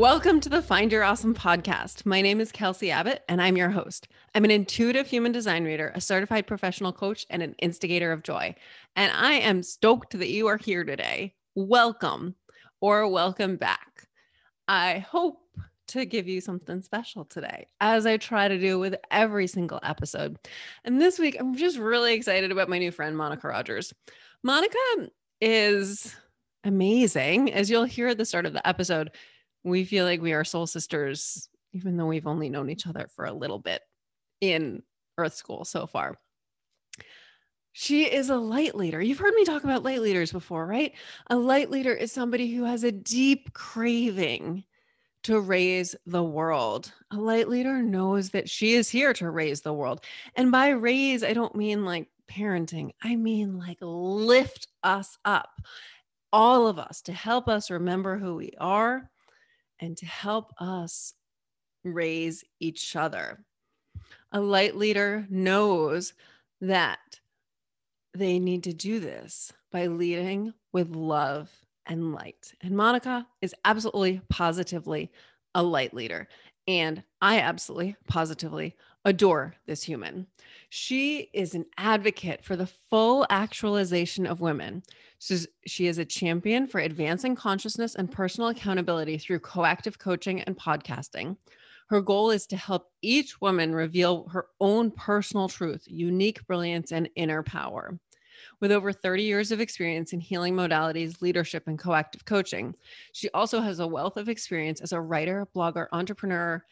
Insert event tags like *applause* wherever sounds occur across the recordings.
Welcome to the Find Your Awesome podcast. My name is Kelsey Abbott, and I'm your host. I'm an intuitive human design reader, a certified professional coach, and an instigator of joy. And I am stoked that you are here today. Welcome or welcome back. I hope to give you something special today, as I try to do with every single episode. And this week, I'm just really excited about my new friend, Monica Rodgers. Monica is amazing. As you'll hear at the start of the episode, we feel like we are soul sisters, even though we've only known each other for a little bit in Earth School so far. She is a light leader. You've heard me talk about light leaders before, right? A light leader is somebody who has a deep craving to raise the world. A light leader knows that she is here to raise the world. And by raise, I don't mean like parenting, I mean like lift us up, all of us, to help us remember who we are and to help us raise each other. A light leader knows that they need to do this by leading with love and light. And Monica is absolutely positively a light leader. And I absolutely positively adore this human. She is an advocate for the full actualization of women. She is a champion for advancing consciousness and personal accountability through coactive coaching and podcasting. Her goal is to help each woman reveal her own personal truth, unique brilliance, and inner power. With over 30 years of experience in healing modalities, leadership, and coactive coaching, she also has a wealth of experience as a writer, blogger, entrepreneur,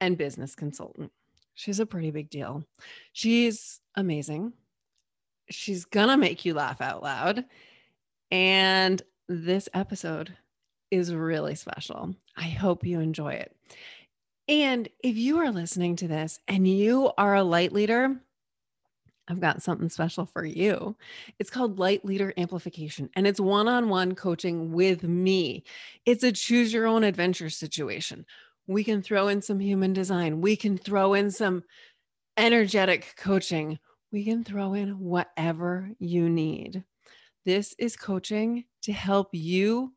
and business consultant. She's a pretty big deal. She's amazing. She's gonna make you laugh out loud. And this episode is really special. I hope you enjoy it. And if you are listening to this and you are a light leader, I've got something special for you. It's called Light Leader Amplification, and it's one on one coaching with me. It's a choose your own adventure situation. We can throw in some human design, we can throw in some energetic coaching, we can throw in whatever you need. This is coaching to help you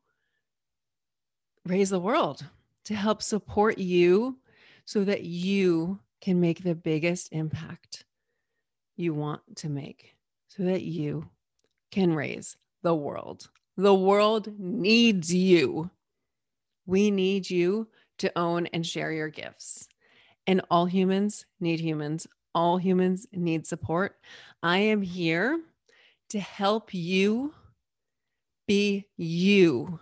raise the world, to help support you so that you can make the biggest impact you want to make so that you can raise the world. The world needs you. We need you to own and share your gifts. And all humans need humans. All humans need support. I am here to help you be you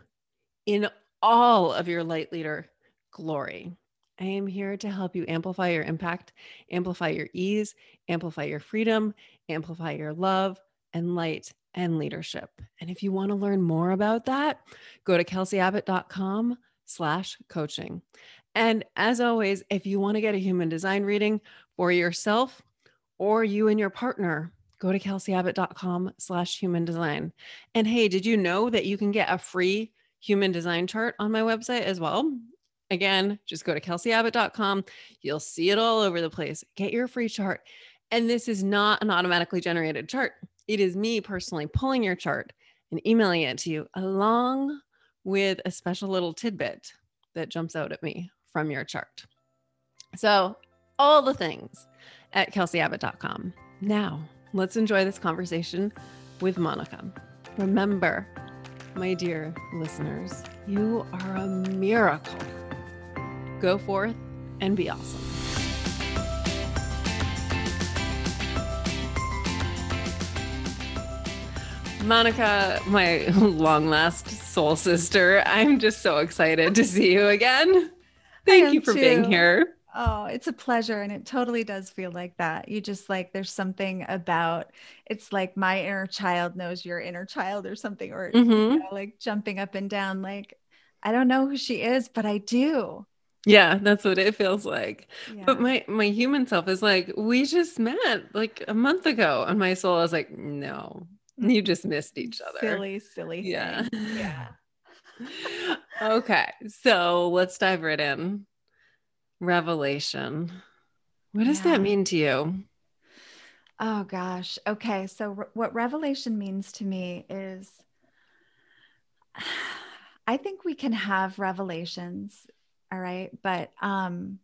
in all of your light leader glory. I am here to help you amplify your impact, amplify your ease, amplify your freedom, amplify your love and light and leadership. And if you want to learn more about that, go to kelseyabbott.com slash coaching. And as always, if you want to get a human design reading for yourself or you and your partner, go to kelseyabbott.com slash human design. And hey, did you know that you can get a free human design chart on my website as well? Again, just go to kelseyabbott.com. You'll see it all over the place. Get your free chart. And this is not an automatically generated chart. It is me personally pulling your chart and emailing it to you along with a special little tidbit that jumps out at me from your chart. So, all the things at kelseyabbott.com. Now, let's enjoy this conversation with Monica. Remember, my dear listeners, you are a miracle. Go forth and be awesome. Monica, my long last soul sister, I'm just so excited to see you again. Thank you for too. being here. Oh, it's a pleasure. And it totally does feel like that. You just like, there's something about it's like my inner child knows your inner child or something, or mm-hmm. you know, like jumping up and down. Like, I don't know who she is, but I do. Yeah, that's what it feels like. Yeah. But my my human self is like, we just met like a month ago, and my soul is like, no, you just missed each other. Silly, silly. Yeah. Yeah. *laughs* okay, so let's dive right in. Revelation. What does yeah. that mean to you? Oh gosh. Okay, so re- what revelation means to me is *sighs* I think we can have revelations All right. But um,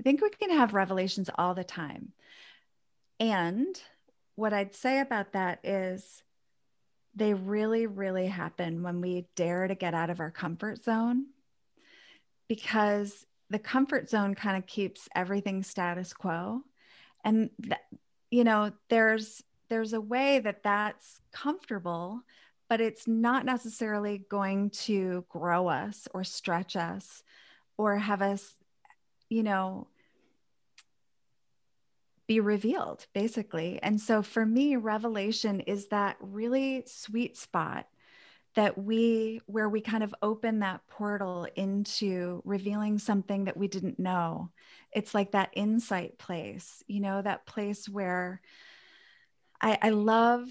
I think we can have revelations all the time. And what I'd say about that is they really, really happen when we dare to get out of our comfort zone because the comfort zone kind of keeps everything status quo. And, th- you know, there's, there's a way that that's comfortable, but it's not necessarily going to grow us or stretch us or have us, you know, be revealed basically. And so for me, revelation is that really sweet spot that we where we kind of open that portal into revealing something that we didn't know. It's like that insight place you know that place where i i love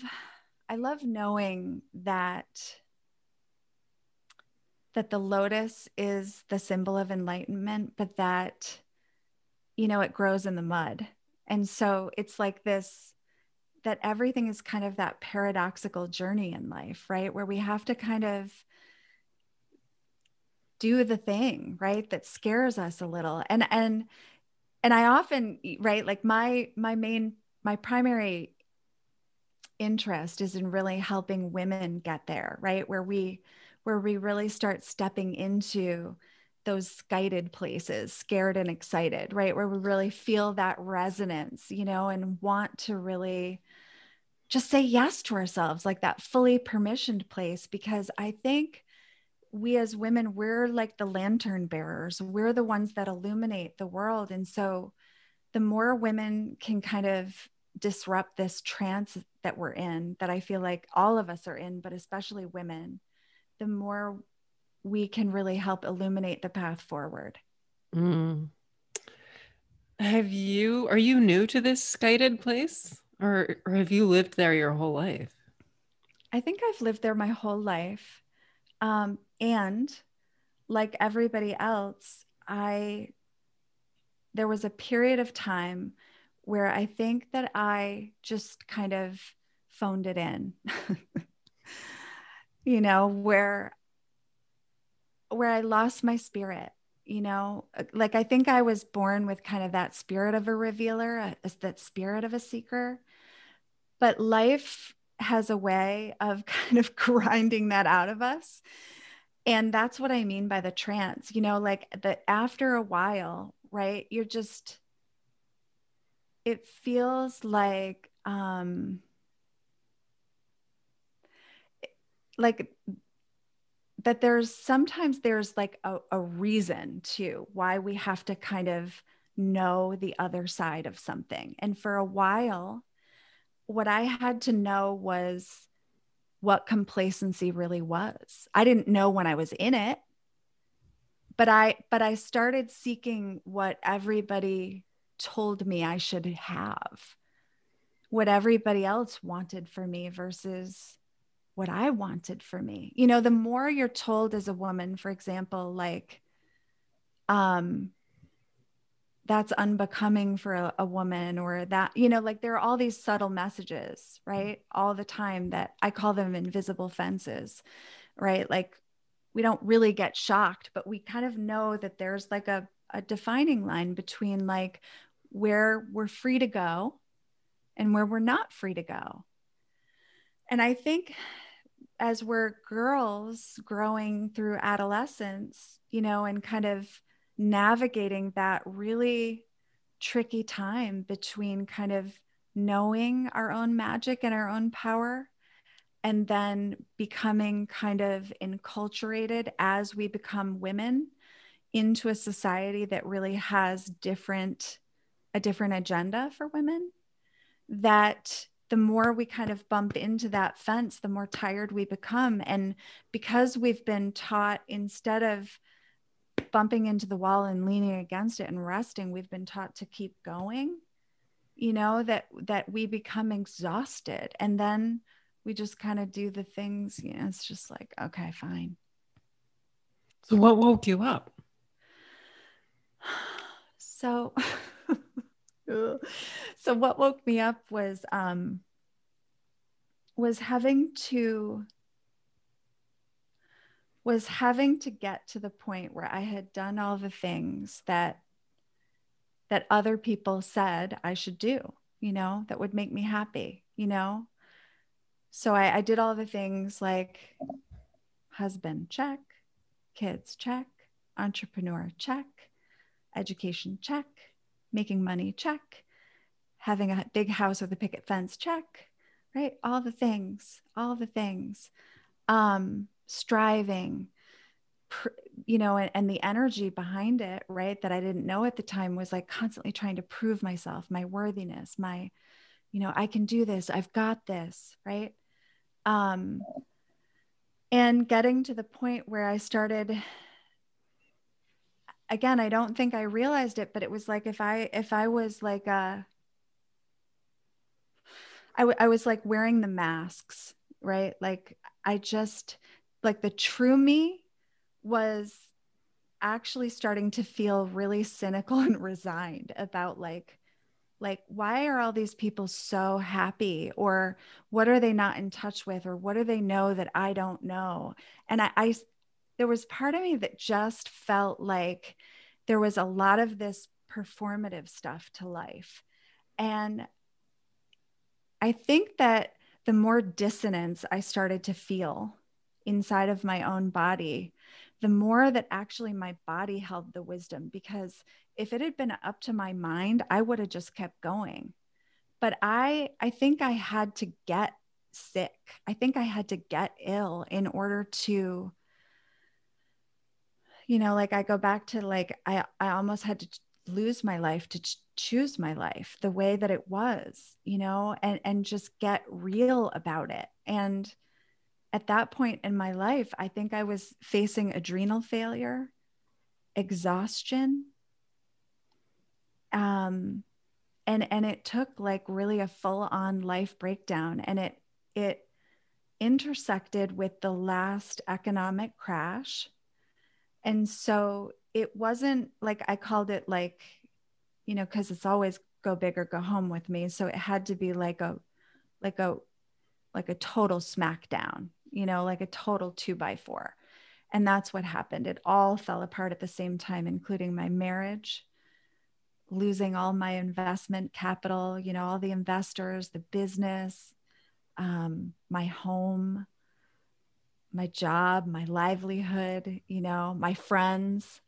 i love knowing that that the lotus is the symbol of enlightenment but that you know it grows in the mud. And so it's like this that everything is kind of that paradoxical journey in life, right? Where we have to kind of do the thing, right? That scares us a little. And and and I often, right, like my my main my primary interest is in really helping women get there, right? Where we where we really start stepping into those guided places, scared and excited, right? Where we really feel that resonance, you know, and want to really just say yes to ourselves, like that fully permissioned place. Because I think we as women, we're like the lantern bearers, we're the ones that illuminate the world. And so the more women can kind of disrupt this trance that we're in, that I feel like all of us are in, but especially women, the more we can really help illuminate the path forward. Mm. Have you, are you new to this guided place or, or have you lived there your whole life? I think I've lived there my whole life. Um, and like everybody else, I, there was a period of time where I think that I just kind of phoned it in. *laughs* you know, where where I lost my spirit. You know, like I think I was born with kind of that spirit of a revealer, that spirit of a seeker. But life has a way of *laughs* kind of grinding that out of us. And that's what I mean by the trance, you know, like that after a while, right? You're just, it feels like, um, like that there's sometimes there's like a, a reason to why we have to kind of know the other side of something. And for a while, what I had to know was what complacency really was. I didn't know when I was in it, but I but I started seeking what everybody told me I should have. What everybody else wanted for me versus what I wanted for me. You know, the more you're told as a woman, for example, like, um, that's unbecoming for a, a, woman or that, you know, like there are all these subtle messages, right? Mm-hmm. All the time that I call them invisible fences, right? Like we don't really get shocked, but we kind of know that there's like a, a defining line between like where we're free to go and where we're not free to go. And I think as we're girls growing through adolescence, you know, and kind of navigating that really tricky time between kind of knowing our own magic and our own power and then becoming kind of enculturated as we become women into a society that really has different a different agenda for women that the more we kind of bump into that fence, the more tired we become. And because we've been taught instead of bumping into the wall and leaning against it and resting, we've been taught to keep going, you know, that that we become exhausted. And then we just kind of do the things, you know, it's just like, okay, fine. So what woke you up? *sighs* So *laughs* so what woke me up was um was having to was having to get to the point where I had done all the things that that other people said I should do, you know, that would make me happy, you know. So I, I did all the things like husband, check, kids, check, entrepreneur, check, education, check, making money, check, having a big house with a picket fence, check, right? All the things, all the things. Um, striving, you know, and, and the energy behind it, right? That I didn't know at the time was like constantly trying to prove myself, my worthiness, my, you know, I can do this, I've got this, right? Um, and getting to the point where I started again i don't think i realized it but it was like if i if i was like a I, w- I was like wearing the masks right like i just like the true me was actually starting to feel really cynical *laughs* and resigned about like like why are all these people so happy? Or what are they not in touch with? Or what do they know that i don't know? And i, I there was part of me that just felt like there was a lot of this performative stuff to life. And I think that the more dissonance I started to feel inside of my own body, the more that actually my body held the wisdom. Because if it had been up to my mind, I would have just kept going. But I, I think I had to get sick. I think I had to get ill in order to you know like i go back to like i i almost had to lose my life to ch- choose my life the way that it was you know and and just get real about it and at that point in my life i think i was facing adrenal failure exhaustion um and and it took like really a full on life breakdown and it it intersected with the last economic crash and so it wasn't like I called it like, you know, because it's always go big or go home with me. So it had to be like a, like a, like a total smackdown, you know, like a total two by four. And that's what happened. It all fell apart at the same time, including my marriage, losing all my investment capital, you know, all the investors, the business, um, my home, my job, my livelihood, you know, my friends.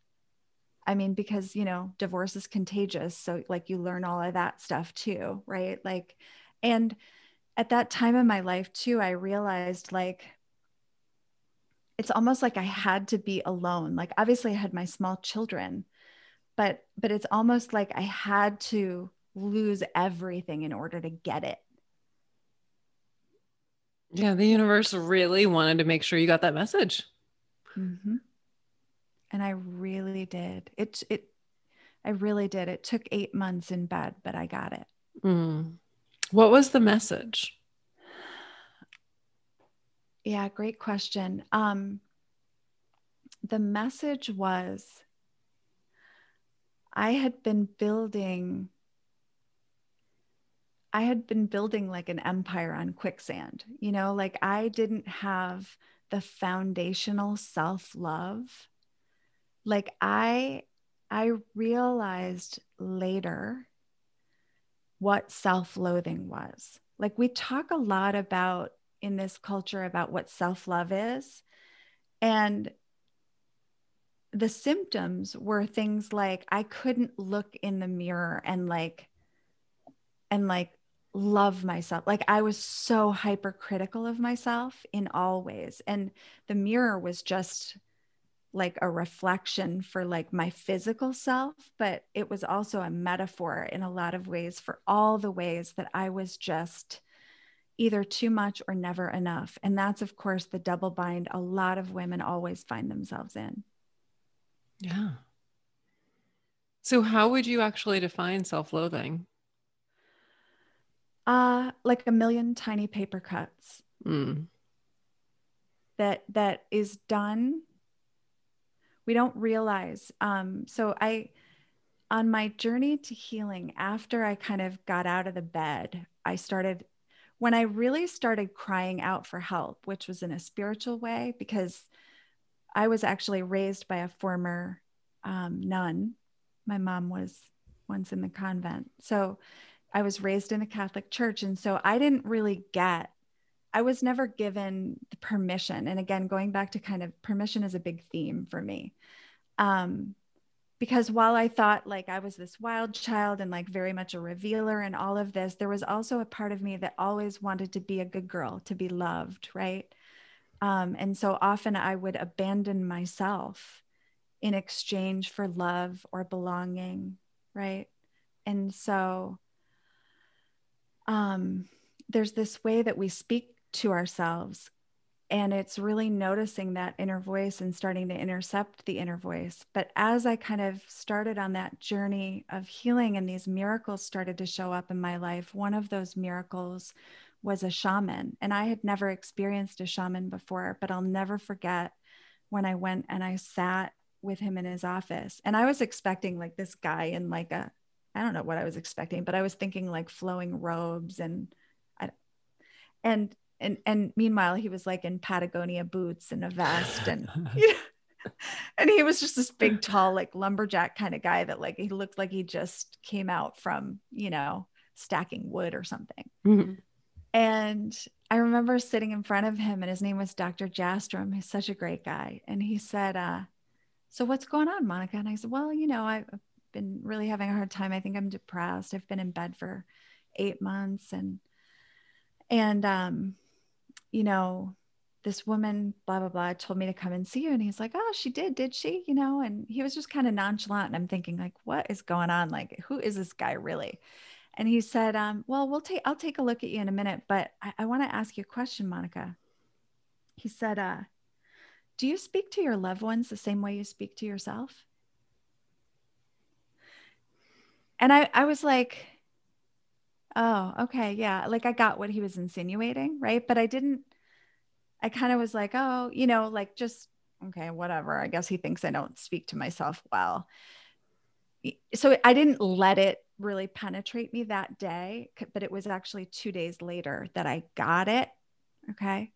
I mean, because, you know, divorce is contagious. So, like, you learn all of that stuff too, right? Like, and at that time in my life too, I realized like, it's almost like I had to be alone. Like, obviously, I had my small children, but, but it's almost like I had to lose everything in order to get it yeah, the universe really wanted to make sure you got that message. Mm-hmm. And I really did. It it I really did. It took eight months in bed, but I got it. Mm. What was the message? Yeah, great question. Um, the message was I had been building I had been building like an empire on quicksand. You know, like I didn't have the foundational self-love. Like I I realized later what self-loathing was. Like we talk a lot about in this culture about what self-love is and the symptoms were things like I couldn't look in the mirror and like and like love myself. Like I was so hypercritical of myself in all ways. And the mirror was just like a reflection for like my physical self, but it was also a metaphor in a lot of ways for all the ways that I was just either too much or never enough. And that's, of course, the double bind a lot of women always find themselves in. Yeah. So, how would you actually define self loathing? uh like a million tiny paper cuts mm. that that is done we don't realize um so i on my journey to healing after i kind of got out of the bed i started when i really started crying out for help which was in a spiritual way because I was actually raised by a former um, nun. My mom was once in the convent. So I was raised in the Catholic church. And so I didn't really get, I was never given the permission. And again, going back to kind of permission is a big theme for me. Um, because while I thought like I was this wild child and like very much a revealer and all of this, there was also a part of me that always wanted to be a good girl, to be loved, right? Um, and so often I would abandon myself in exchange for love or belonging, right? And so um, there's this way that we speak to ourselves and it's really noticing that inner voice and starting to intercept the inner voice. But as i kind of started on that journey of healing and these miracles started to show up in my life one of those miracles was a shaman. And i had never experienced a shaman before but i'll never forget when i went and i sat with him in his office. And i was expecting like this guy in like a i don't know what i was expecting but i was thinking like flowing robes and I, and and and meanwhile he was like in patagonia boots and a vest and you *laughs* know, *laughs* and he was just this big tall like lumberjack kind of guy that like he looked like he just came out from you know stacking wood or something. Mm-hmm. and i remember sitting in front of him and his name was dr jastrom. He's such a great guy. And he said uh so what's going on monica? And i said well you know i've been really having a hard time. I think i'm depressed. I've been in bed for eight months and and um you know, this woman, blah, blah, blah, told me to come and see you. And he's like, oh, she did, did she? You know, and he was just kind of nonchalant. And I'm thinking, like, what is going on? Like, who is this guy really? And he said, um, well, we'll take, I'll take a look at you in a minute, but I, I want to ask you a question, Monica. He said, uh, do you speak to your loved ones the same way you speak to yourself? And I, I was like, Oh, okay. Yeah. Like I got what he was insinuating, right? But I didn't, I kind of was like, oh, you know, like just, okay, whatever. I guess he thinks I don't speak to myself well. So I didn't let it really penetrate me that day, but it was actually two days later that I got it. Okay.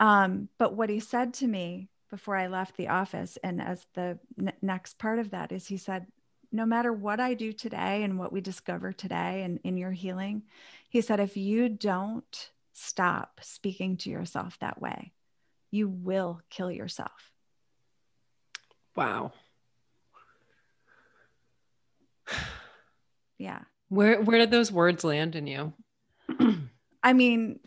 Um, but what he said to me before I left the office, and as the n- next part of that is, he said, no matter what I do today and what we discover today and in your healing, he said, if you don't stop speaking to yourself that way, you will kill yourself. Wow. *sighs* yeah. Where where did those words land in you? *clears throat* I mean,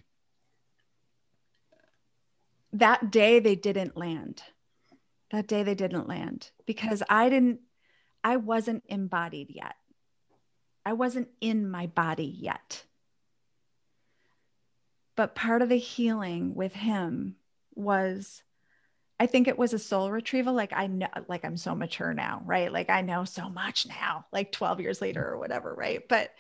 that day they didn't land. That day they didn't land because I didn't I wasn't embodied yet. I wasn't in my body yet. But part of the healing with him was I think it was a soul retrieval. Like I know, like I'm so mature now, right? Like I know so much now, like 12 years later or whatever, right? But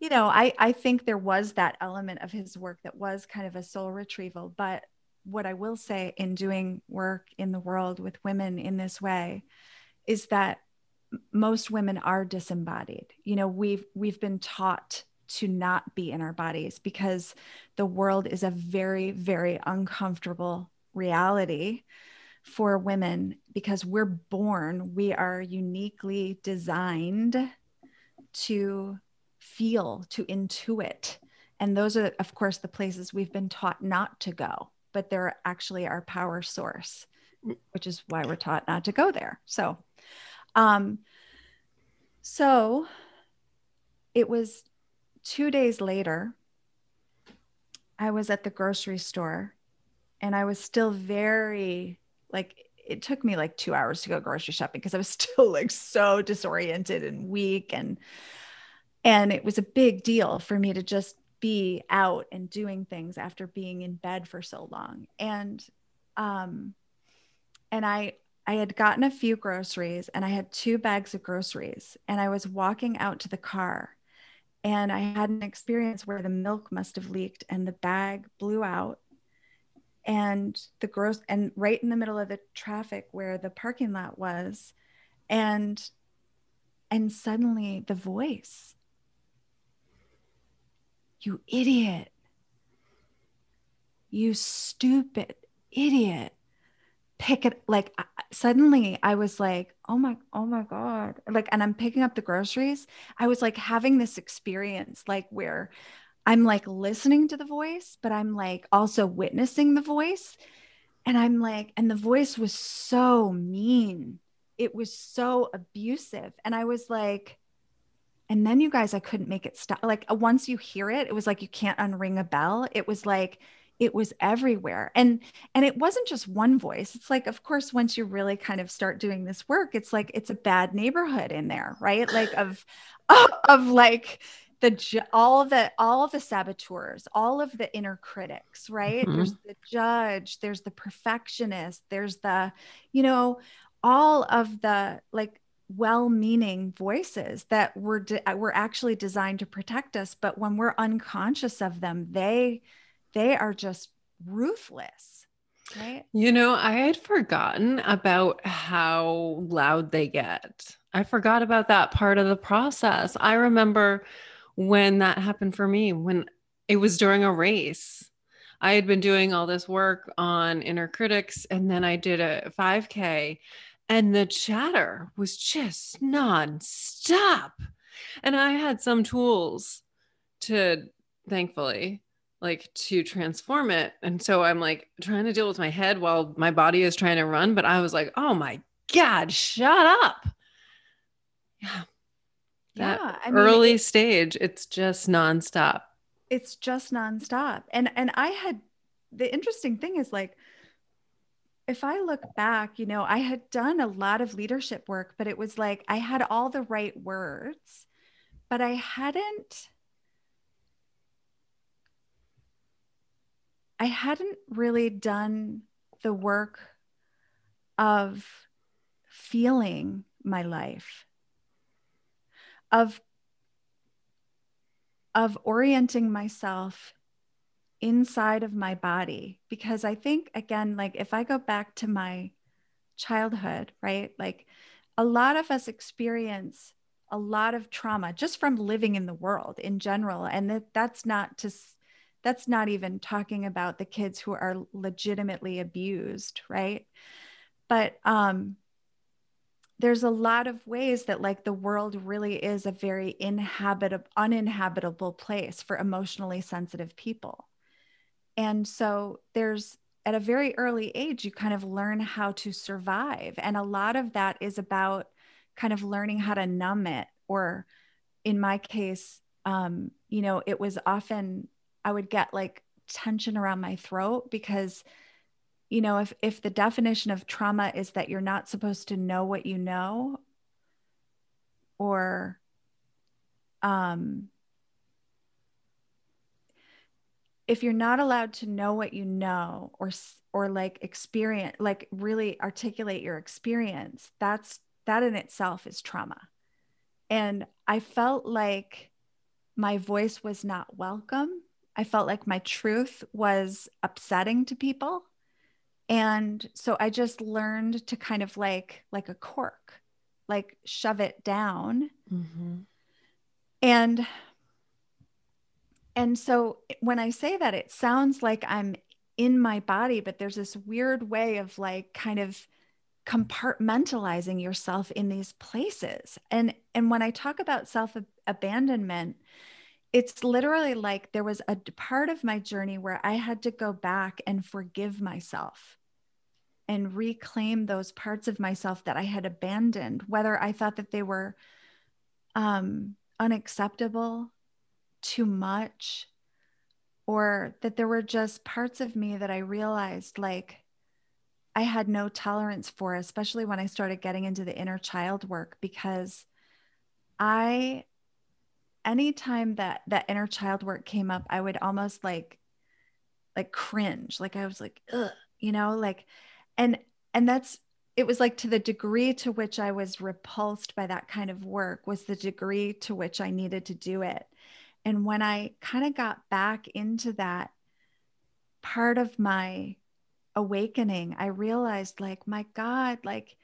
you know, I I think there was that element of his work that was kind of a soul retrieval. But what I will say in doing work in the world with women in this way is that most women are disembodied you know we've we've been taught to not be in our bodies because the world is a very very uncomfortable reality for women because we're born we are uniquely designed to feel to intuit. And those are of course the places we've been taught not to go but they're actually our power source which is why we're taught not to go there. So um, so it was two days later. I was at the grocery store and I was still very like it took me like two hours to go grocery shopping because I was *laughs* still like so disoriented and weak and and it was a big deal for me to just be out and doing things after being in bed for so long and um and I I had gotten a few groceries and I had two bags of groceries and I was walking out to the car and I had an experience where the milk must have leaked and the bag blew out. And the gross and right in the middle of the traffic where the parking lot was and and suddenly the voice. You idiot. You stupid idiot pick it like suddenly I was like, oh my, oh my God. Like, and I'm picking up the groceries. I was like having this experience, like where I'm like listening to the voice, but I'm like also witnessing the voice. And I'm like, and the voice was so mean. It was so abusive. And I was like, and then you guys, I couldn't make it stop. Like once you hear it, it was like you can't unring a bell. It was like, it was everywhere. And and it wasn't just one voice. It's like of course once you really kind of start doing this work it's like it's a bad neighborhood in there right? Like of *laughs* of, of like the all the all of the saboteurs all of the inner critics right? Mm-hmm. there's the judge there's the perfectionist there's the you know all of the like well-meaning voices that were de- were actually designed to protect us. But when we're unconscious of them they they are just ruthless. Right. You know, I had forgotten about how loud they get. I forgot about that part of the process. I remember when that happened for me, when it was during a race. I had been doing all this work on inner critics, and then I did a 5K, and the chatter was just nonstop. And I had some tools to, thankfully, like to transform it. And so I'm like trying to deal with my head while my body is trying to run. But I was like, oh my God, shut up. Yeah. That yeah, I mean, early it, stage, it's just nonstop. It's just nonstop. And and I had the interesting thing is like if I look back, you know, I had done a lot of leadership work, but it was like I had all the right words, but I hadn't I hadn't really done the work of feeling my life, of, of orienting myself inside of my body. Because I think, again, like if I go back to my childhood, right? Like a lot of us experience a lot of trauma just from living in the world in general. And that, that's not to that's not even talking about the kids who are legitimately abused right? But um there's a lot of ways that like the world really is a very inhabitable uninhabitable place for emotionally sensitive people. And so there's at a very early age you kind of learn how to survive. And a lot of that is about kind of learning how to numb it. Or in my case um, you know it was often I would get like tension around my throat because you know if if the definition of trauma is that you're not supposed to know what you know or um if you're not allowed to know what you know or or like experience like really articulate your experience that's that in itself is trauma. And i felt like my voice was not welcome I felt like my truth was upsetting to people. And so I just learned to kind of like like a cork, like shove it down. Mm-hmm. And and so when I say that, it sounds like I'm in my body, but there's this weird way of like kind of compartmentalizing yourself in these places. And and when I talk about self abandonment, it's literally like there was a part of my journey where I had to go back and forgive myself and reclaim those parts of myself that I had abandoned, whether I thought that they were um, unacceptable, too much, or that there were just parts of me that I realized like I had no tolerance for, especially when I started getting into the inner child work, because I anytime that that inner child work came up, I would almost like like cringe. Like I was like, ugh, you know, like and and that's it was like to the degree to which I was repulsed by that kind of work was the degree to which I needed to do it. And when I kind of got back into that part of my awakening, I realized like, my God, like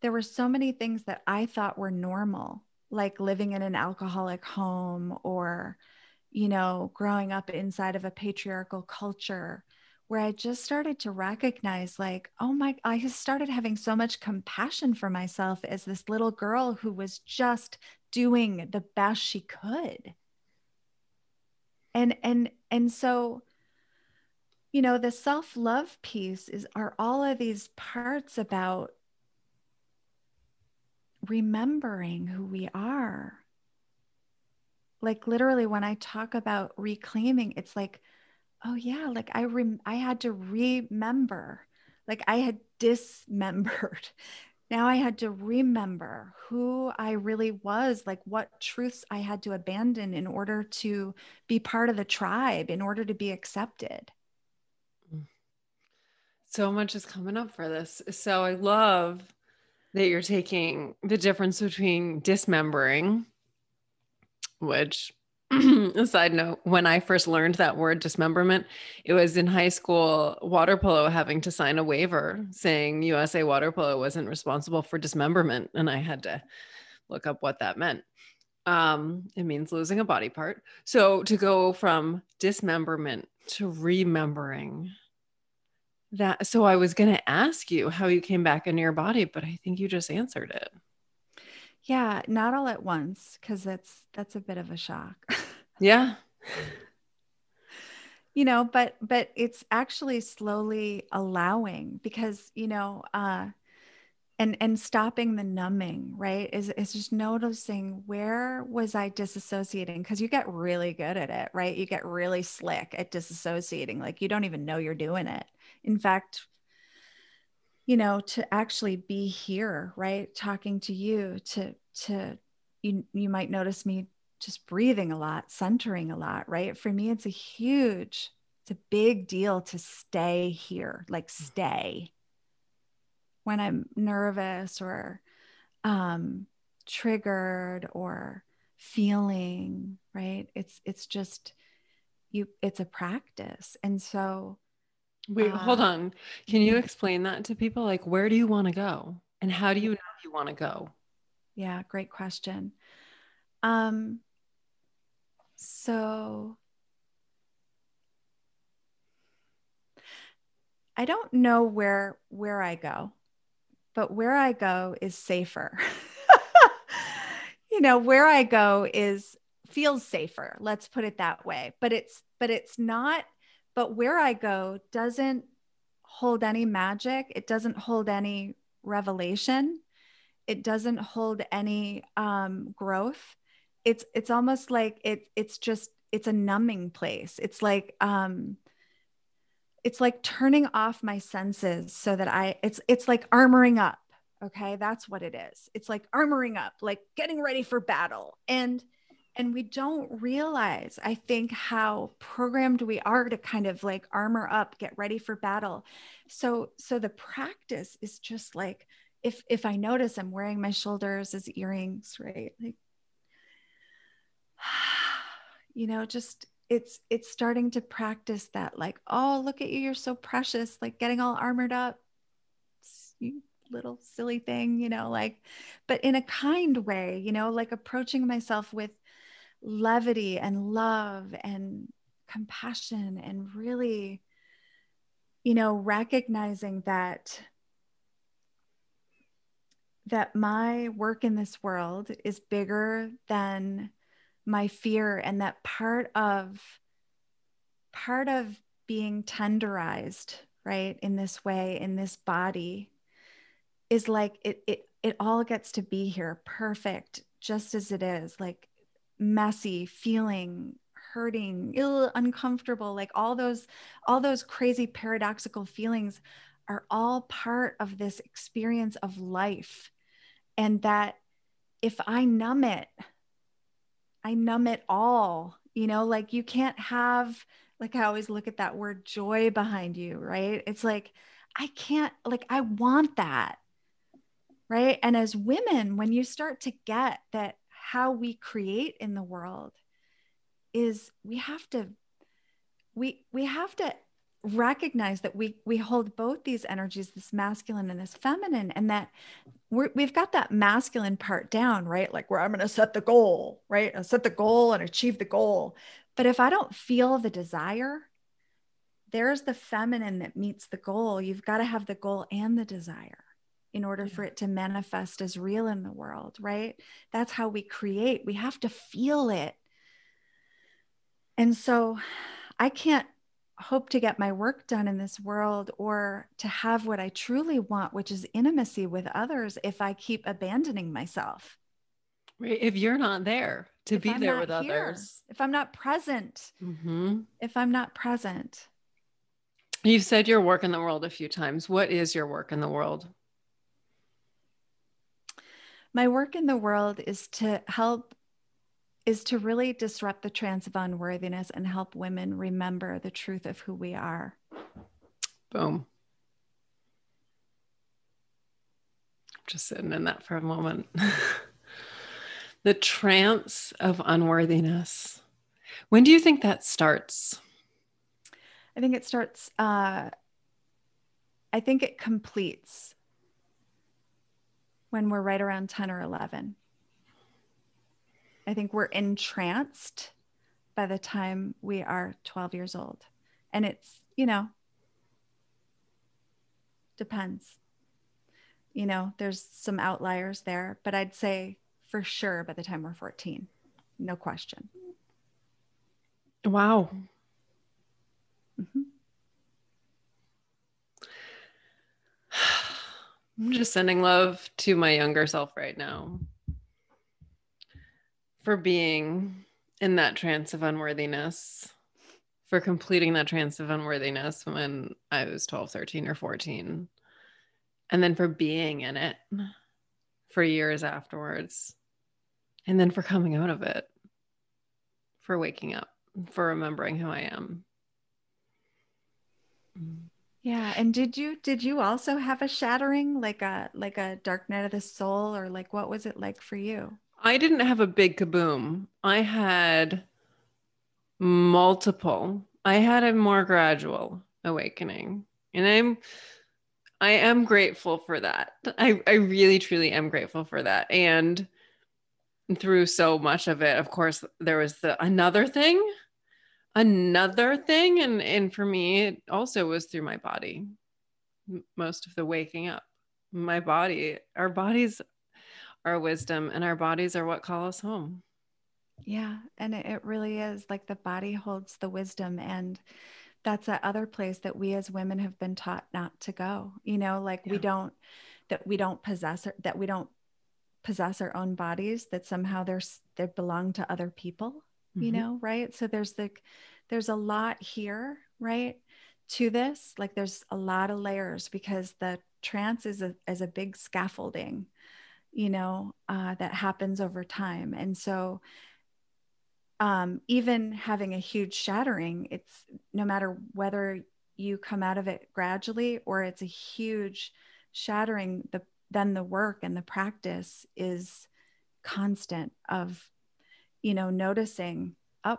there were so many things that I thought were normal like living in an alcoholic home or you know growing up inside of a patriarchal culture where I just started to recognize, like, oh my, I started having so much compassion for myself as this little girl who was just doing the best she could. And, and, and so, you know, the self love piece is, are all of these parts about remembering who we are. Like, literally, when I talk about reclaiming, it's like, oh yeah like i rem- i had to remember like i had dismembered. *laughs* Now i had to remember who i really was like what truths i had to abandon in order to be part of the tribe in order to be accepted. Mm. So much is coming up for this. So i love that you're taking the difference between dismembering which *clears throat* side note when i first learned that word dismemberment it was in high school water polo having to sign a waiver saying usa water polo wasn't responsible for dismemberment and i had to look up what that meant. Um, it means losing a body part. So to go from dismemberment to remembering that so i was going to ask you how you came back into your body but i think you just answered it yeah, not all at once because that's that's a bit of a shock. *laughs* yeah. you know, but but it's actually slowly allowing because, you know, uh and and stopping the numbing, right? Is is just noticing where was I disassociating because you get really good at it, right? You get really slick at disassociating like you don't even know you're doing it. In fact, you know to actually be here right talking to you to to you you might notice me just breathing a lot centering a lot right for me it's a huge it's a big deal to stay here like mm. stay when i'm nervous or um triggered or feeling right it's it's just you it's a practice and so Wait, uh, hold on. Can you explain that to people? Like, where do you want to go? And how do you know you want to go? Yeah, great question. Um, so I don't know where where I go, but where I go is safer. *laughs* you know, where I go is feels safer. Let's put it that way. But it's but it's not but where I go doesn't hold any magic, it doesn't hold any revelation, it doesn't hold any um, growth. It's it's almost like it it's just it's a numbing place. It's like um, it's like turning off my senses so that I it's it's like armoring up. Okay, that's what it is. It's like armoring up, like getting ready for battle. And and we don't realize i think how programmed we are to kind of like armor up get ready for battle so so the practice is just like if if i notice i'm wearing my shoulders as earrings right like *sighs* you know just it's it's starting to practice that like oh look at you you're so precious like getting all armored up. You little silly thing you know like but in a kind way you know like approaching myself with levity and love and compassion and really you know recognizing that that my work in this world is bigger than my fear and that part of part of being tenderized right in this way in this body is like it it it all gets to be here perfect just as it is like messy, feeling hurting, ill, uncomfortable, like all those all those crazy paradoxical feelings are all part of this experience of life. And that if I numb it, I numb it all. You know, like you can't have like I always look at that word joy behind you, right? It's like I can't like I want that. Right? And as women, when you start to get that how we create in the world is we have to we we have to recognize that we we hold both these energies this masculine and this feminine and that we have got that masculine part down right like where i'm going to set the goal right I'll set the goal and achieve the goal but if i don't feel the desire there's the feminine that meets the goal. You've got to have the goal and the desire in order yeah. for it to manifest as real in the world, right? That's how we create. We have to feel it. And so I can't hope to get my work done in this world or to have what I truly want, which is intimacy with others, if I keep abandoning myself. Right. If you're not there to if be I'm there with here, others, if I'm not present, mm-hmm. if I'm not present. You've said your work in the world a few times. What is your work in the world? My work in the world is to help is to really disrupt the trance of unworthiness and help women remember the truth of who we are. Boom. I'm just sitting in that for a moment. *laughs* the trance of unworthiness. When do you think that starts? I think it starts, uh, I think it completes when we're right around 10 or 11. I think we're entranced by the time we are 12 years old. And it's, you know, depends. You know, there's some outliers there, but I'd say for sure by the time we're 14. No question. Wow. Mm-hmm. *sighs* I'm just sending love to my younger self right now for being in that trance of unworthiness, for completing that trance of unworthiness when I was 12, 13, or 14, and then for being in it for years afterwards, and then for coming out of it, for waking up, for remembering who I am. Yeah, and did you did you also have a shattering like a like a dark night of the soul or like what was it like for you? I didn't have a big kaboom. I had multiple. I had a more gradual awakening. And I'm I am grateful for that. I, I really truly am grateful for that. And through so much of it, of course, there was the another thing, another thing. And and for me, it also was through my body. Most of the waking up. My body, our bodies our wisdom and our bodies are what call us home. Yeah. And it really is like the body holds the wisdom. And that's that other place that we as women have been taught not to go. You know, like yeah. we don't, that we don't possess, that we don't possess our own bodies, that somehow they're, they belong to other people, mm-hmm. you know, right? So there's the, there's a lot here, right? To this, like there's a lot of layers because the trance is a, is a big scaffolding you know, uh, that happens over time. And so, um, even having a huge shattering, it's no matter whether you come out of it gradually or it's a huge shattering, the then the work and the practice is constant of, you know, noticing, oh,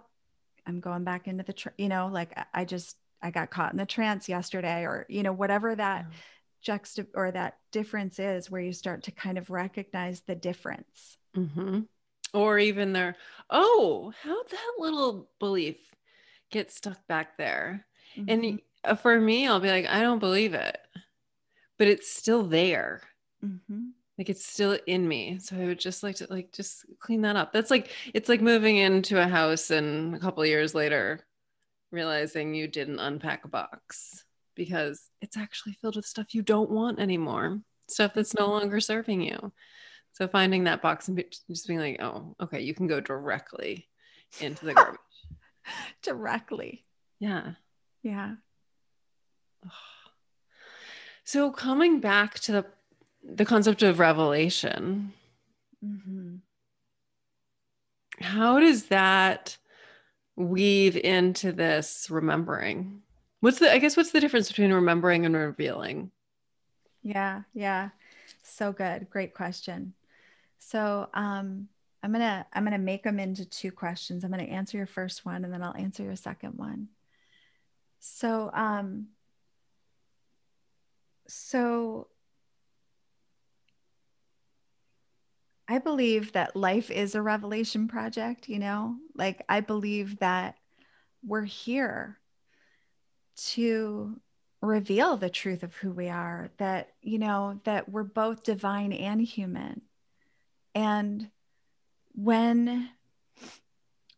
I'm going back into the, you know, like I just, I got caught in the trance yesterday or, you know, whatever that, yeah juxta or that difference is where you start to kind of recognize the difference. Mm-hmm. or even there oh how that little belief gets stuck back there? Mm-hmm. and uh, for me i'll be like i don't believe it. But it's still there. Mm-hmm. like it's still in me. So i would just like to like just clean that up. That's like it's like moving into a house and a couple years later realizing you didn't unpack a box because it's actually filled with stuff you don't want anymore, stuff that's no longer serving you. So finding that box and just being like, oh, okay, you can go directly into the garbage. *laughs* directly. Yeah. Yeah. So coming back to the the concept of revelation, mm-hmm. how does that weave into this remembering? What's the I guess what's the difference between remembering and revealing? Yeah, yeah. So good. Great question. So um I'm gonna I'm gonna make them into two questions. I'm gonna answer your first one and then I'll answer your second one. So um so I believe that life is a revelation project, you know? Like I believe that we're here to reveal the truth of who we are that you know that we're both divine and human. And when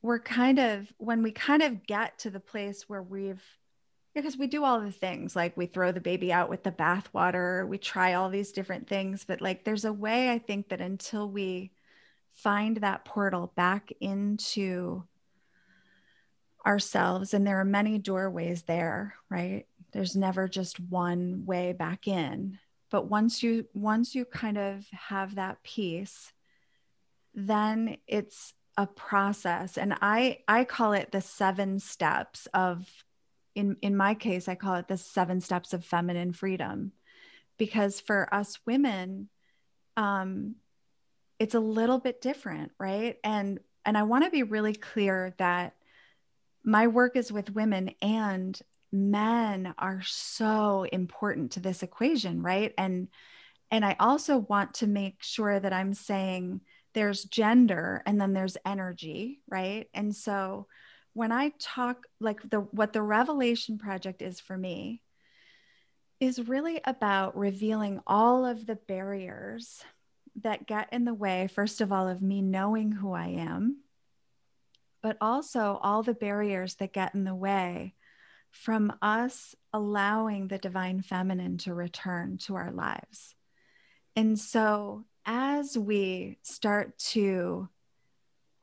we're kind of when we kind of get to the place where we've because we do all the things like we throw the baby out with the bathwater we try all these different things but like there's a way i think that until we find that portal back into ourselves and there are many doorways there right? There's never just one way back in. But once you once you kind of have that peace then it's a process. And i i call it the seven steps of in in my case i call it the seven steps of feminine freedom. Because for us women um it's a little bit different right? And and i want to be really clear that my work is with women and men are so important to this equation right and and i also want to make sure that i'm saying there's gender and then there's energy, right? And so when I talk like the what the revelation project is for me is really about revealing all of the barriers that get in the way first of all of me knowing who I am but also all the barriers that get in the way from us allowing the divine feminine to return to our lives. And so as we start to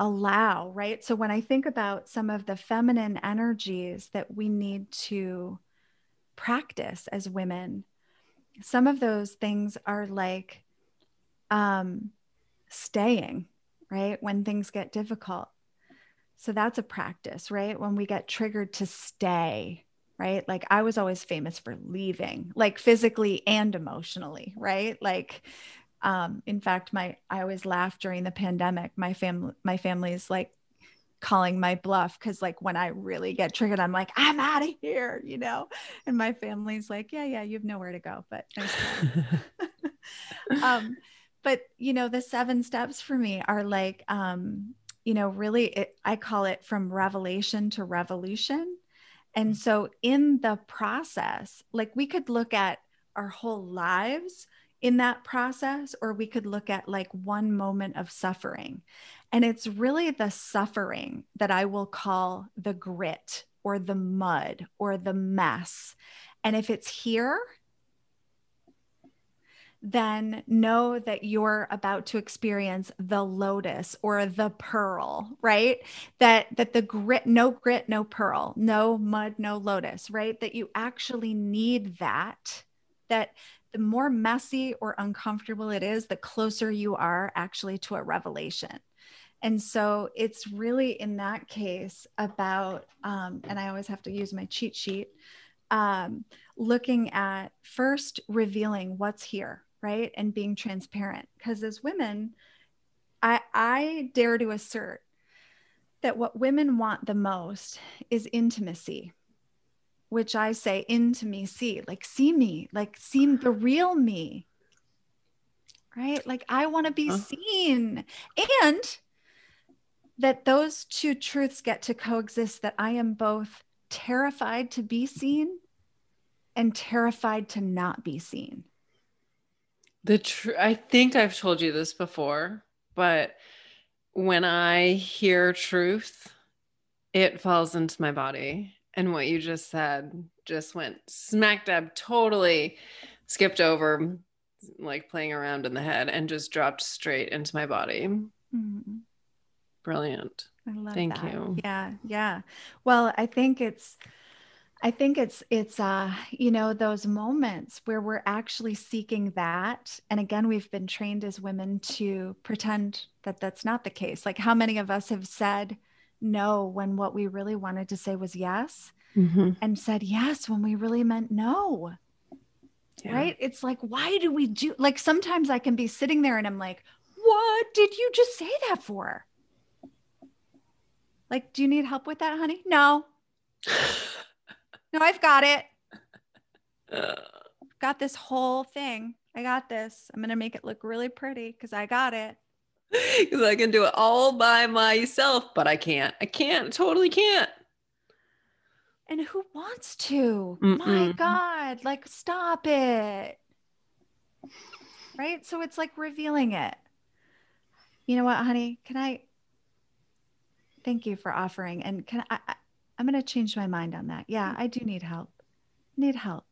allow, right? So when I think about some of the feminine energies that we need to practice as women, some of those things are like um, staying, right? When things get difficult. So that's a practice, right? When we get triggered to stay, right? Like I was always famous for leaving, like physically and emotionally, right? Like um, in fact, my I always laugh during the pandemic. My family, my family's like calling my bluff because like when I really get triggered, I'm like, I'm out of here, you know. And my family's like, Yeah, yeah, you have nowhere to go, but *laughs* *laughs* um, but you know, the seven steps for me are like, um, you know, really, it, I call it from revelation to revolution. And mm. so in the process, like we could look at our whole lives in that process, or we could look at like one moment of suffering. And it's really the suffering that I will call the grit or the mud or the mess. And if it's here, then know that you're about to experience the lotus or the pearl right that that the grit no grit no pearl no mud no lotus right that you actually need that that the more messy or uncomfortable it is, the closer you are actually to a revelation. And so it's really in that case about, um, and I always have to use my cheat sheet, um, looking at first revealing what's here, right? And being transparent. Because as women, I, I dare to assert that what women want the most is intimacy which I say into me, see, like see me, like see the mm-hmm. real me. Right? Like I want to be huh? seen. And that those two truths get to coexist that I am both terrified to be seen and terrified to not be seen. The tr- I think I've told you this before, but when I hear truth, it falls into my body. And what you just said just went smack dab totally skipped over like playing around in the head and just dropped straight into my body. Mm-hmm. brilliant. I love thank that. you. Yeah yeah. Well i think it's i think it's it's uh you know those moments where we're actually seeking that and again we've been trained as women to pretend that that's not the case like how many of us have said no when what we really wanted to say was yes mm-hmm. and said yes when we really meant no. Yeah. Right? It's like, why do we do like sometimes I can be sitting there and I'm like, what did you just say that for? Like, do you need help with that, honey? No. *laughs* no, I've got it. I've *laughs* got this whole thing. I got this. I'm going to make it look really pretty because I got it because I can do it all by myself, but I can't. I can't, totally can't. And who wants to? Mm-mm. My God, like, stop it. Right. So it's like revealing it. You know what, honey? Can I thank you for offering? And can I, I I'm going to change my mind on that. Yeah, mm. I do need help. need help.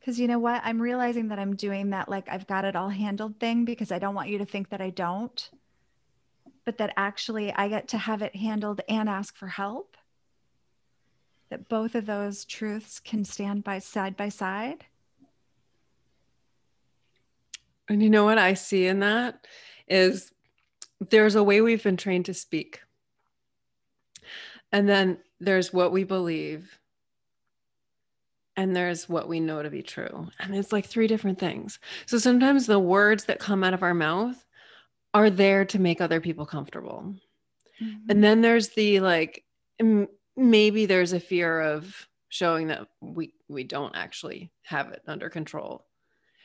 Because you know what? I'm realizing that I'm doing that like I've got it all handled thing because I don't want you to think that I don't, but that actually I get to have it handled and ask for help that both of those truths can stand by side by side? And you know what I see in that is there's a way we've been trained to speak. And then there's what we believe. And there's what we know to be true. And it's like three different things. So sometimes the words that come out of our mouth are there to make other people comfortable. Mm-hmm. And then there's the like, maybe there's a fear of showing that we we don't actually have it under control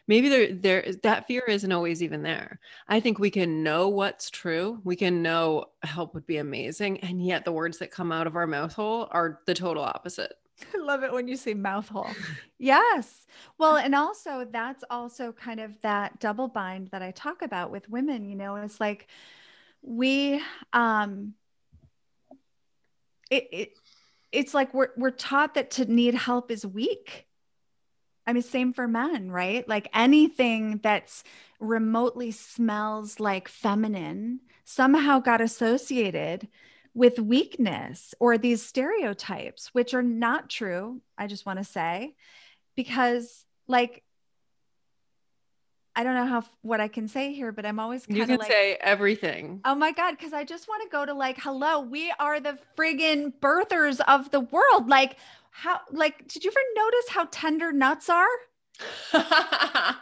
maybe there there that fear isn't always even there i think we can know what's true we can know help would be amazing and yet the words that come out of our mouth hole are the total opposite *laughs* I love it when you say mouth hole. yes. Well, and also that's also kind of that double bind that I talk about with women, you know, it's like we um it, it it's like we're we're taught that to need help is weak. I mean, same for men, right? Like anything that's remotely smells like feminine somehow got associated with weakness or these stereotypes, which are not true. I just want to say, because like I don't know how what I can say here, but I'm always you can like, say everything. Oh my god, because I just want to go to like, hello, we are the friggin' birthers of the world. Like, how? Like, did you ever notice how tender nuts are? *laughs*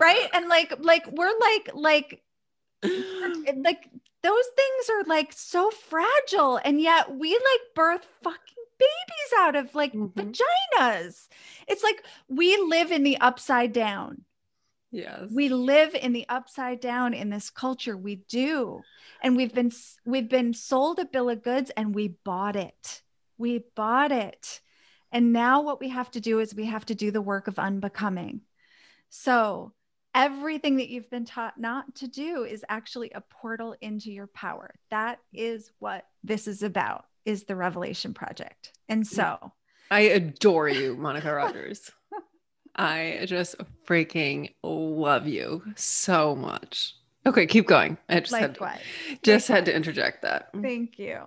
right, and like, like we're like, like, *gasps* like those things are like so fragile, and yet we like birth fucking babies out of like mm-hmm. vaginas. It's like we live in the upside down Yes. We live in the upside down in this culture. We do. And we've been we've been sold a bill of goods and we bought it. We bought it. And now what we have to do is we have to do the work of unbecoming. So, everything that you've been taught not to do is actually a portal into your power. That is what this is about is the revelation project. And so, I adore you, Monica Rodgers. *laughs* I just freaking love you so much. Okay, keep going. I just Likewise. had to, just Likewise. had to interject that. Thank you.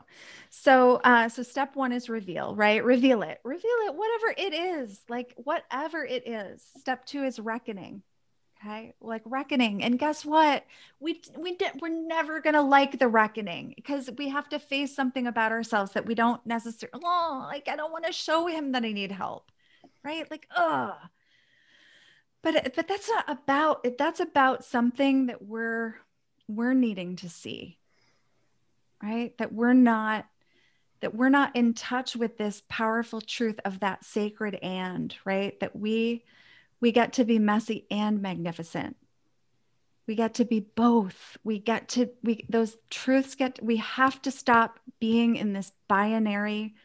So, uh, so step one is reveal, right? Reveal it, reveal it, whatever it is, like whatever it is. Step two is reckoning. Okay, like reckoning, and guess what? We we we're never gonna like the reckoning because we have to face something about ourselves that we don't necessarily. Oh, like I don't want to show him that I need help, right? Like, ugh but uh, but that's not about that's about something that we're we're needing to see right? That we're not that we're not in touch with this powerful truth of that sacred and right? That we we get to be messy and magnificent. We get to be both. We get to we those truths get we have to stop being in this binary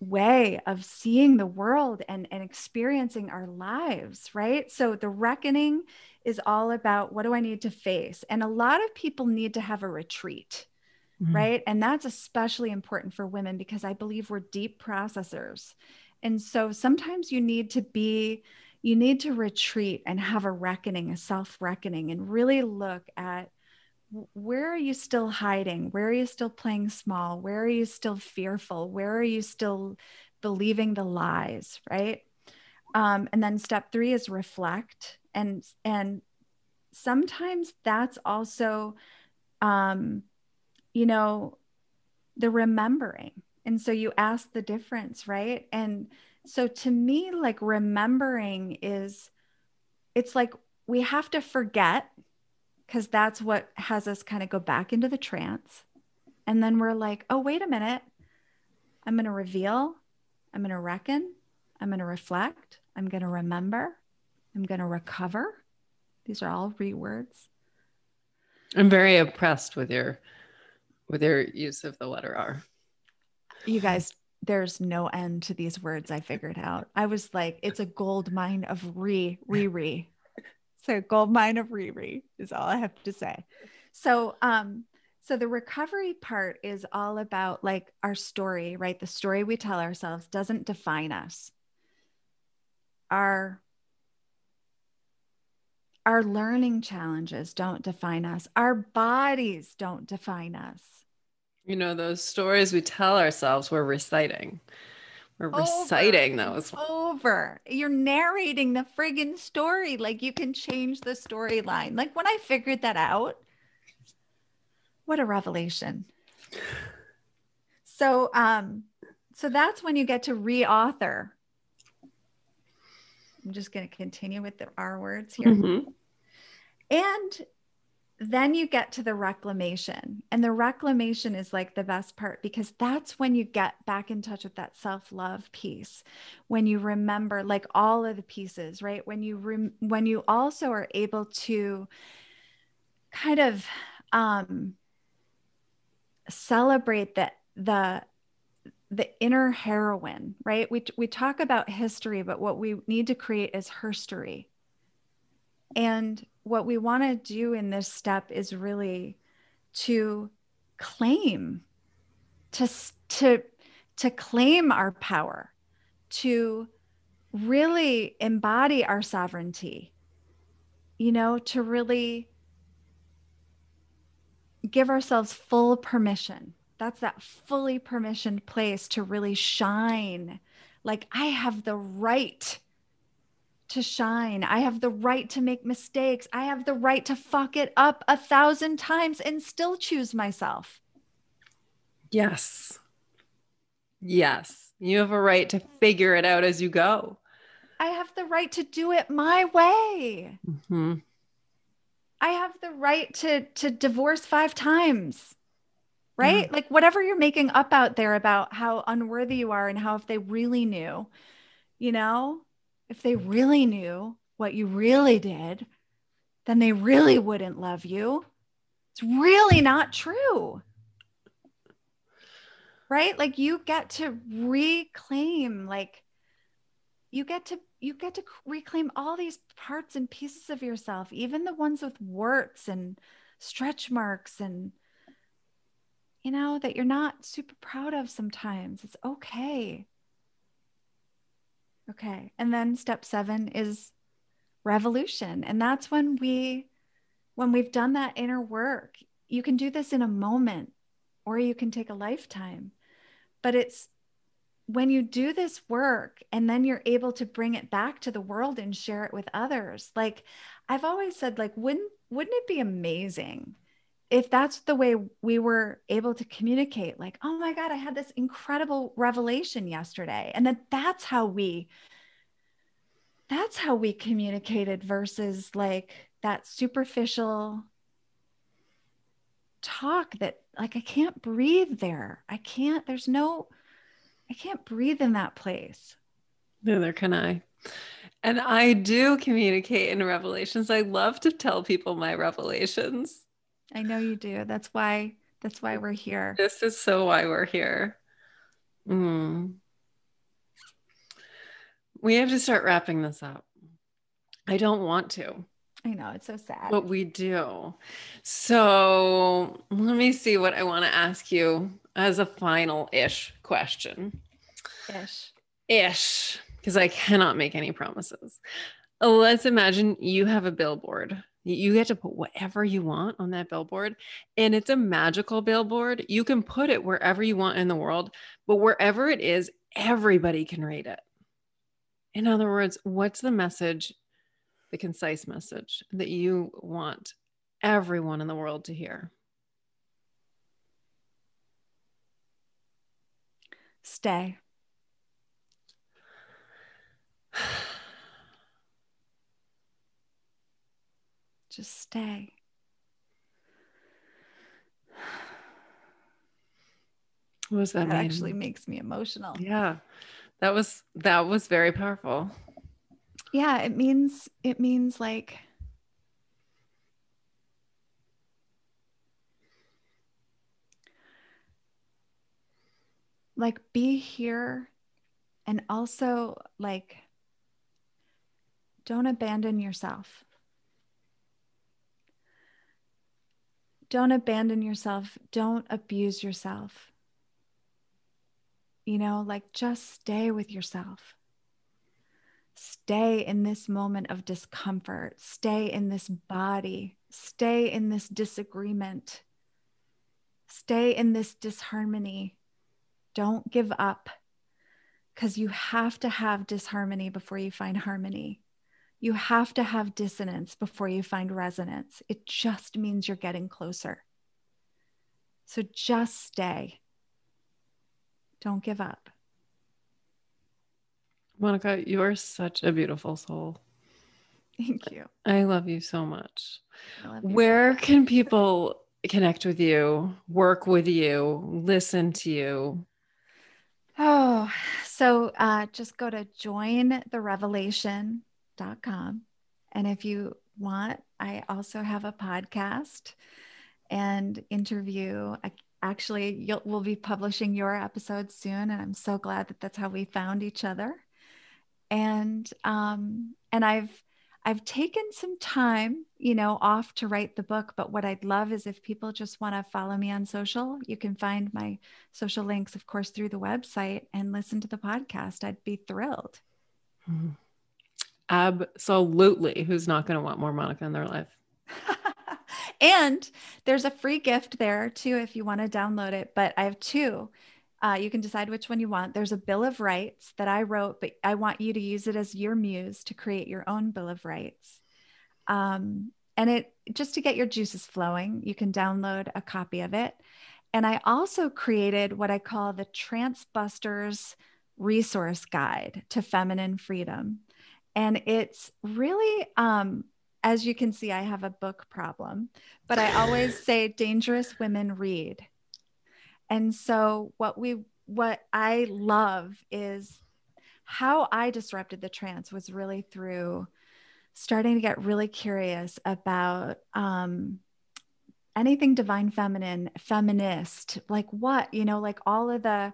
way of seeing the world and, and experiencing our lives, right? So the reckoning is all about what do I need to face? And a lot of people need to have a retreat, mm-hmm. right? And that's especially important for women because I believe we're deep processors. And so sometimes you need to be, you need to retreat and have a reckoning, a self reckoning, and really look at where are you still hiding? Where are you still playing small? Where are you still fearful? Where are you still believing the lies? Right. Um, and then step three is reflect. And and sometimes that's also um, you know, the remembering. And so you ask the difference, right? And so to me, like remembering is it's like we have to forget because that's what has us kind of go back into the trance. And then we're like, oh, wait a minute. I'm going to reveal, I'm going to reckon, I'm going to reflect, I'm going to remember, I'm going to recover. These are all re words. I'm very impressed with your with your use of the letter R. You guys there's no end to these words I figured out. I was like, it's a gold mine of re, re, re. So gold mine of re is all I have to say. So, um, so the recovery part is all about like our story, right? The story we tell ourselves doesn't define us. Our our learning challenges don't define us. Our bodies don't define us. You know, those stories we tell ourselves, we're reciting. We're over, reciting those. Over. You're narrating the friggin' story. Like you can change the storyline. Like when I figured that out, what a revelation. So um so that's when you get to reauthor. I'm just going to continue with the R words here. Mm-hmm. And then you get to the reclamation. And the reclamation is like the best part because that's when you get back in touch with that self love piece. When you remember, like all of the pieces, right? When you, rem- when you also are able to kind of um, celebrate that the, the inner heroine, right? We, we talk about history, but what we need to create is herstory. And what we want to do in this step is really to claim to to to claim our power to really embody our sovereignty you know to really give ourselves full permission. That's that fully permissioned place to really shine. Like i have the right to shine. I have the right to make mistakes. I have the right to fuck it up a thousand times and still choose myself. Yes. Yes. You have a right to figure it out as you go. I have the right to do it my way. Mm-hmm. I have the right to to divorce five times. Right? Like whatever you're making up out there about how unworthy you are and how if they really knew, you know, if they really knew what you really did, then they really wouldn't love you. It's really not true. Right? Like you get to reclaim like you get to you get to reclaim all these parts and pieces of yourself, even the ones with warts and stretch marks and you know that you're not super proud of sometimes. It's okay. Okay. And then step seven is revolution. And that's when we, when we've done that inner work, you can do this in a moment or you can take a lifetime. But it's when you do this work and then you're able to bring it back to the world and share it with others. Like I've always said, like, wouldn't wouldn't it be amazing if that's the way we were able to communicate like oh my god i had this incredible revelation yesterday and that that's how we that's how we communicated versus like that superficial talk that like i can't breathe there. I can't there's no i can't breathe in that place. Neither can i. And i do communicate in revelations. I love to tell people my revelations I know you do. That's why that's why we're here. This is so why we're here. Mm. We have to start wrapping this up. I don't want to. I know it's so sad. But we do. So let me see what I want to ask you as a final ish question. Ish. Ish. Because I cannot make any promises. Let's imagine you have a billboard you get to put whatever you want on that billboard, and it's a magical billboard. You can put it wherever you want in the world, but wherever it is, everybody can read it. In other words, what's the message, the concise message that you want everyone in the world to hear? Stay. Just stay. *sighs* What was that? That actually makes me emotional. Yeah. That was that was very powerful. Yeah, it means it means like like be here and also like don't abandon yourself. Don't abandon yourself. Don't abuse yourself. You know, like just stay with yourself. Stay in this moment of discomfort. Stay in this body. Stay in this disagreement. Stay in this disharmony. Don't give up because you have to have disharmony before you find harmony. You have to have dissonance before you find resonance. It just means you're getting closer. So just stay. Don't give up. Monica, you are such a beautiful soul. Thank you. I love you so much. You Where so can people connect with you, work with you, listen to you? Oh, so uh, just go to jointherevelation.com. And if you want, I also have a podcast and interview. Actually, we'll be publishing your episode soon, and I'm so glad that that's how we found each other. And um, and I've I've taken some time, you know, off to write the book, but what I'd love is if people just want to follow me on social, you can find my social links, of course, through the website and listen to the podcast. I'd be thrilled. Mm-hmm. Absolutely. Who's not going to want more Monica in their life? *laughs* and there's a free gift there too if you want to download it, but I have two. Uh, you can decide which one you want. There's a Bill of Rights that I wrote, but I want you to use it as your muse to create your own Bill of Rights. Um, and it just to get your juices flowing, you can download a copy of it. And I also created what I call the Trance Busters Resource Guide to Feminine Freedom. And it's really, um, as you can see, I have a book problem, but I always *laughs* say dangerous women read. And so what we what I love is how I disrupted the trance was really through starting to get really curious about um, anything divine feminine, feminist, like what, you know, like all of the,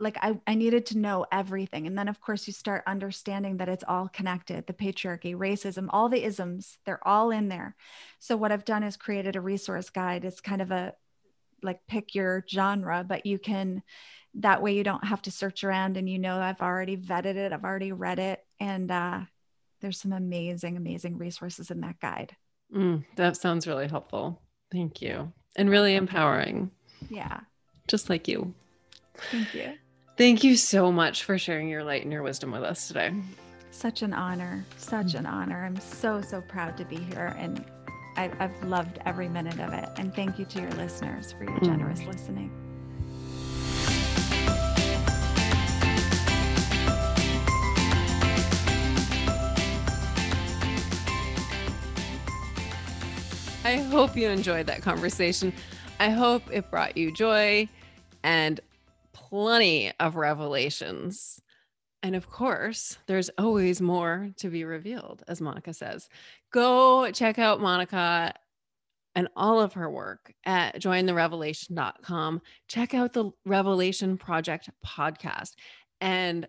like I, I needed to know everything. And then, of course, you start understanding that it's all connected the patriarchy, racism, all the isms, they're all in there. So, what I've done is created a resource guide. It's kind of a, like pick your genre, but you can that way you don't have to search around and you know I've already vetted it, I've already read it, and uh, there's some amazing, amazing resources in that guide. Mm, that sounds really helpful. Thank you, and really empowering. Yeah, just like you. Thank you. Thank you so much for sharing your light and your wisdom with us today. Such an honor. Such mm. an honor. I'm so, so proud to be here and I, have loved every minute of it. And thank you to your listeners for your generous mm. listening. I hope you enjoyed that conversation. I hope it brought you joy and plenty of revelations. And of course, there's always more to be revealed, as Monica says. Go check out Monica and all of her work at jointherevelation.com. Check out the Revelation Project podcast. And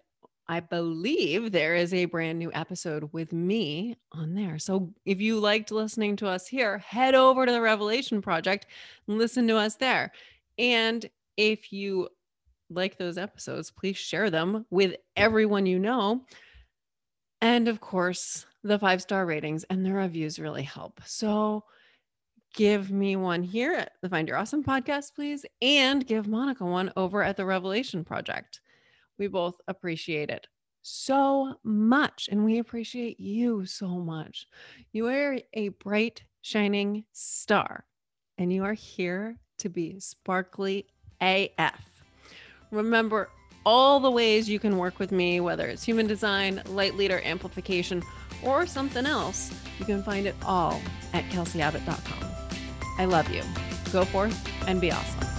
I believe there is a brand new episode with me on there. So if you liked listening to us here, head over to the Revelation Project and listen to us there. And if you like those episodes, please share them with everyone you know. And of course, the five star ratings and the reviews really help. So give me one here at the Find Your Awesome podcast, please, and give Monica one over at the Revelation Project. We both appreciate it so much, and we appreciate you so much. You are a bright, shining star, and you are here to be sparkly AF. Remember all the ways you can work with me, whether it's human design, light leader amplification, or something else. You can find it all at kelseyabbott.com. I love you. Go forth and be awesome.